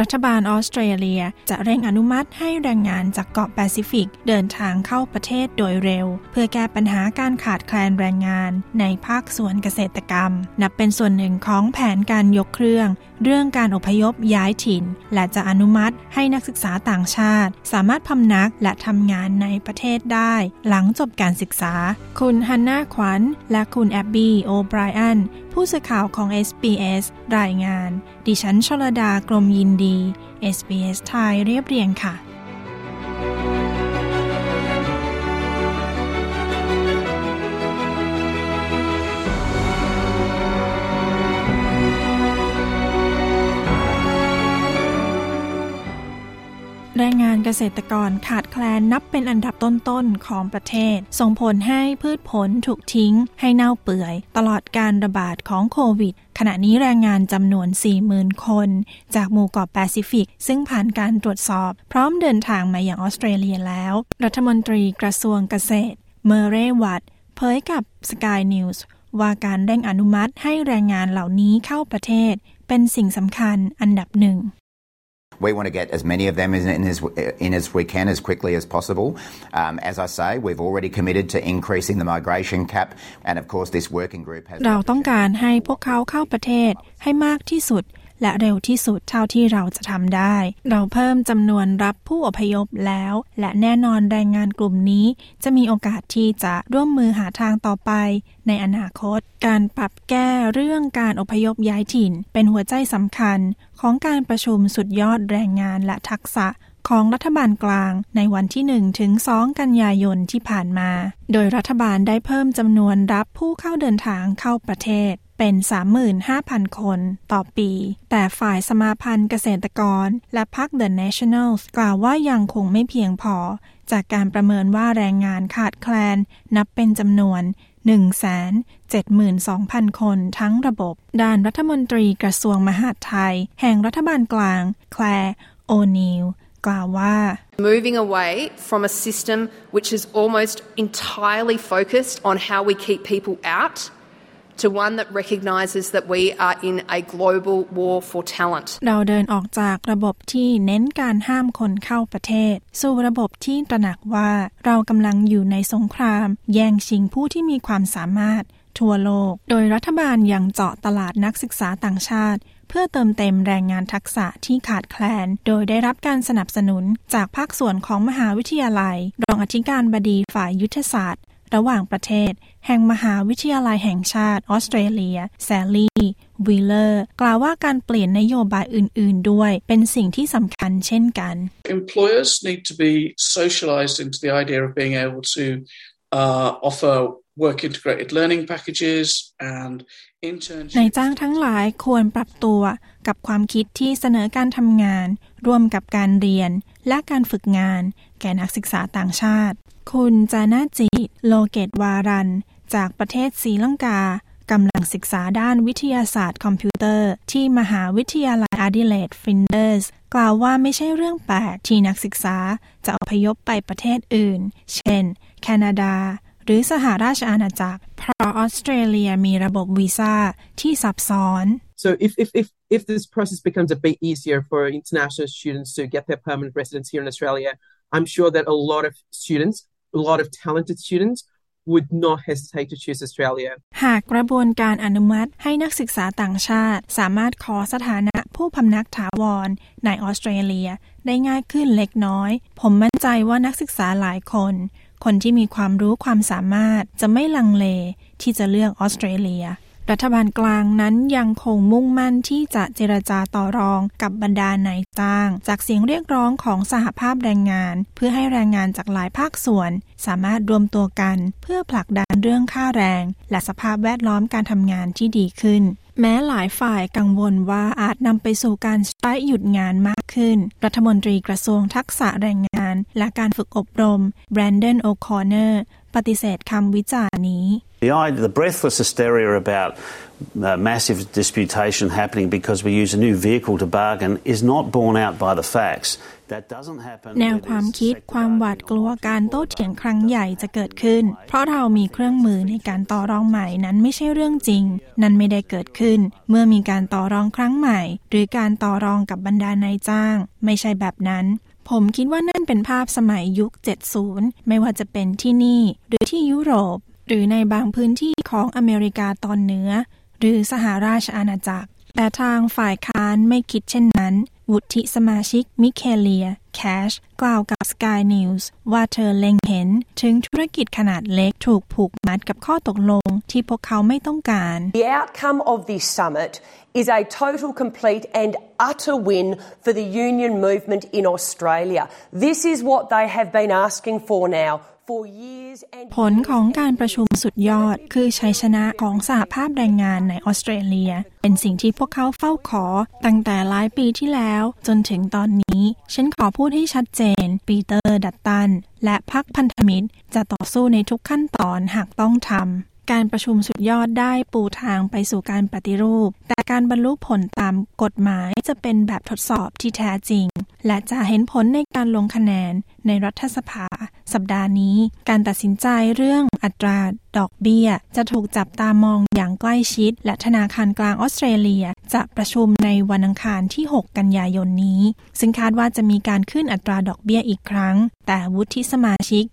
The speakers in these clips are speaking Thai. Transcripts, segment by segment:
รัฐบาลออสเตรเลียจะเร่งอนุมัติให้แรงงานจากเกาะแปซิฟิก เดินทางเข้าประเทศโดยเร็ว เพื่อแก้ปัญหาการขาดแคลนแรงงานในภาคส่วนเกษตรกรรม นับเป็นส่วนหนึ่งของแผนการยกเครื่องเรื่องการอพยพย้ายถิ่น และจะอนุมัติให้นักศึกษาต่างชาติ สามารถพำนักและทำงานในประเทศได้ หลังจบการศึกษา คุณฮันนาขวัญ และคุณแอบบี้โอไบรอันผู้สื่อข่าวของ SBS รายงาน ดิฉันชลดากรมยินดี SBS ไทยเรียบเรียงค่ะ แรงงานเกษตรกรขาดแคลนนับเป็นอันดับต้นๆของประเทศ ส่งผลให้พืชผลถูกทิ้ง ให้เน่าเปื่อย ตลอดการระบาดของโควิด ขณะนี้แรงงานจำนวน 40,000 คน จากหมู่เกาะแปซิฟิก ซึ่งผ่านการตรวจสอบ พร้อมเดินทางมาอย่างออสเตรเลียแล้ว รัฐมนตรีกระทรวงเกษตร เมเรวัตเผยกับ Sky News ว่าการเร่งอนุมัติให้แรงงานเหล่านี้เข้าประเทศ เป็นสิ่งสำคัญอันดับหนึ่ง We want to get as many of them in, in, as, in as we can as quickly as possible. Um, as I say, we've already committed to increasing the migration cap, and of course, this working group has. เราต้องการให้พวกเขาเข้าประเทศให้มากที่สุด และเร็วที่สุดเท่าที่เราจะทำได้ เราเพิ่มจำนวนรับผู้อพยพแล้ว และแน่นอนแรงงานกลุ่มนี้ จะมีโอกาสที่จะร่วมมือหาทางต่อไป ในอนาคต การปรับแก้เรื่องการอพยพย้ายถิ่น เป็นหัวใจสำคัญของการประชุมสุดยอดแรงงานและทักษะของรัฐบาลกลางในวันที่1ถึง2กันยายนที่ผ่านมา โดยรัฐบาลได้เพิ่มจำนวนรับผู้เข้าเดินทางเข้าประเทศ เป็น 35,000 คนต่อปี แต่ฝ่ายสมาพันธ์เกษตรกร และพรรค The Nationals กล่าวว่ายังคงไม่เพียงพอ จากการประเมินว่าแรงงานขาดแคลน นับเป็นจำนวน172,000 คนทั้งระบบ ด้านรัฐมนตรีกระทรวงมหาดไทย แห่งรัฐบาลกลาง แคลโอนิลกล่าวว่า moving away from a system which is almost entirely focused on how we keep people out to one that recognizes that we are in a global war for talent เราเดินออกจากระบบที่เน้นการห้ามคนเข้าประเทศ สู่ระบบที่ตระหนักว่าเรากำลังอยู่ในสงคราม แย่งชิงผู้ที่มีความสามารถทั่วโลก โดยรัฐบาลยังเจาะตลาดนักศึกษาต่างชาติ เพื่อเติมเต็มแรงงานทักษะที่ขาดแคลน โดยได้รับการสนับสนุนจากภาคส่วนของมหาวิทยาลัย รองอธิการบดีฝ่ายยุทธศาสตร์ ระหว่างประเทศ แห่งมหาวิทยาลัยแห่งชาติออสเตรเลีย แซลลี่วีเลอร์กล่าวว่าการเปลี่ยนนโยบายอื่น ๆ ด้วยเป็นสิ่งที่สำคัญเช่นกัน Employers need to be socialized into the idea of being able to uh, offer work integrated learning packages and นายจ้างทั้งหลายควรปรับตัว กับความคิดที่เสนอการทำงาน ร่วมกับการเรียน และการฝึกงาน แก่นักศึกษาต่างชาติ คุณจานาจิ โลเกตวารัน จากประเทศศรีลังกากำลังศึกษาด้านวิทยาศาสตร์คอมพิวเตอร์ ที่มหาวิทยาลัยอาดิเลดฟินเดอร์สกล่าวว่าไม่ใช่เรื่องแปลกที่นักศึกษาจะอพยพไปประเทศอื่น เช่น แคนาดา หรือสหราชอาณาจักร เพราะออสเตรเลียมีระบบวีซ่าที่ซับซ้อน So if, if, if, if this process becomes a bit easier for international students to get their permanent residence here in Australia, I'm sure that a lot of students, a lot of talented students would not hesitate to choose Australia หากกระบวนการอนุมัติให้นักศึกษาต่างชาติ สามารถขอสถานะผู้พำนักถาวรในออสเตรเลีย ได้ง่ายขึ้นเล็กน้อย ผมมั่นใจว่านักศึกษาหลายคน คนที่มีความรู้ความสามารถจะไม่ลังเลที่จะเลือกออสเตรเลีย รัฐบาลกลางนั้นยังคงมุ่งมั่นที่จะเจรจาต่อรองกับบรรดานายจ้าง จากเสียงเรียกร้องของสหภาพแรงงาน เพื่อให้แรงงานจากหลายภาคส่วน สามารถรวมตัวกัน เพื่อผลักดันเรื่องค่าแรง และสภาพแวดล้อมการทำงานที่ดีขึ้น แม้หลายฝ่ายกังวลว่าอาจนำไปสู่การสไตรก์หยุดงานมาก ขึ้น รัฐมนตรีกระทรวงทักษะแรงงาน และการฝึกอบรมแบรนดอนโอคอนเนอร์ปฏิเสธคำวิจารณ์นี้ The, the breathless hysteria about uh, massive disputation happening because we use a new vehicle to bargain is not borne out by the facts. แนวความคิดความหวาดกลัวการโต้เถียงครั้งใหญ่จะเกิดขึ้น เพราะเรามีเครื่องมือในการต่อรองใหม่นั้นไม่ใช่เรื่องจริง นั้นไม่ได้เกิดขึ้น เมื่อมีการต่อรองครั้งใหม่ หรือการต่อรองกับบรรดานายจ้างไม่ใช่แบบนั้น ผมคิดว่านั่นเป็นภาพสมัยยุค 70 ไม่ว่าจะเป็นที่นี่ หรือที่ยุโรป หรือในบางพื้นที่ของอเมริกาตอนเหนือ หรือสหราชอาณาจักร แต่ทางฝ่ายค้านไม่คิดเช่นนั้น วุฒิสมาชิกมิเคเลีย แคช กล่าวกับ Sky News ว่าเธอเล็งเห็นถึงธุรกิจขนาดเล็กถูกผูกมัดกับข้อตกลงที่พวกเขาไม่ต้องการ The outcome of this summit is a total, complete and utter win for the union movement in Australia. This is what they have been asking for now ผลของการประชุมสุดยอดคือชัยชนะของสหภาพแรงงานในออสเตรเลีย เป็นสิ่งที่พวกเขาเฝ้าขอตั้งแต่หลายปีที่แล้ว จนถึงตอนนี้ ฉันขอพูดให้ชัดเจน ปีเตอร์ดัตตัน และพรรคพันธมิตร จะต่อสู้ในทุกขั้นตอนหากต้องทำ การประชุมสุดยอดได้ปูทางไปสู่การปฏิรูป แต่การบรรลุผลตามกฎหมายจะเป็นแบบทดสอบที่แท้จริง และจะเห็นผลในการลงคะแนนในรัฐสภา สัปดาห์นี้ การตัดสินใจเรื่องอัตราดอกเบี้ย จะถูกจับตามองอย่างใกล้ชิด และธนาคารกลางออสเตรเลียจะประชุมในวันอังคารที่ 6 กันยายนนี้ ซึ่งคาดว่าจะมีการขึ้นอัตราดอกเบี้ยอีกครั้ง แต่วุฒิสมาชิก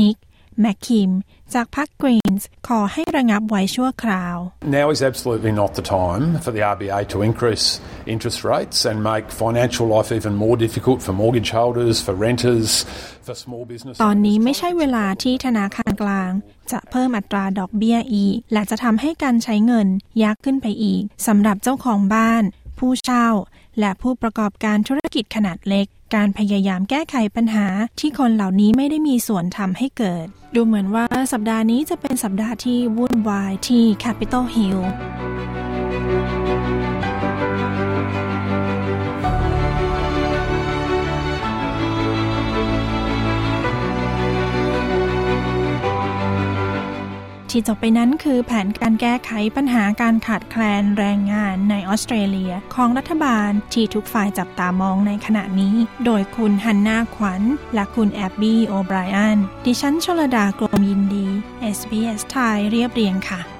นิก แมคคิมจากพรรคกรีนส์ขอให้ระงับไว้ชั่วคราว Now is absolutely not the time for the RBA to increase interest rates and make financial life even more difficult for mortgage holders, for renters, for small business. ตอนนี้ไม่ใช่เวลาที่ธนาคารกลาง จะเพิ่มอัตราดอกเบี้ยอีก และจะทำให้การใช้เงินยากขึ้นไปอีกสำหรับเจ้าของบ้าน ผู้เช่า และผู้ประกอบการธุรกิจขนาดเล็ก การพยายามแก้ไขปัญหาที่คนเหล่านี้ไม่ได้มีส่วนทำให้เกิด ดูเหมือนว่าสัปดาห์นี้จะเป็นสัปดาห์ที่วุ่นวายที่ Capitol Hill ที่จบไปนั้นคือแผนการแก้ไขปัญหาการขาดแคลนแรงงานในออสเตรเลียของรัฐบาลที่ทุกฝ่ายจับตามองในขณะนี้ โดยคุณฮันนาขวัญ และคุณแอบบี้โอไบรอันดิฉันชลดากรมยินดี SBS ไทยเรียบเรียงค่ะ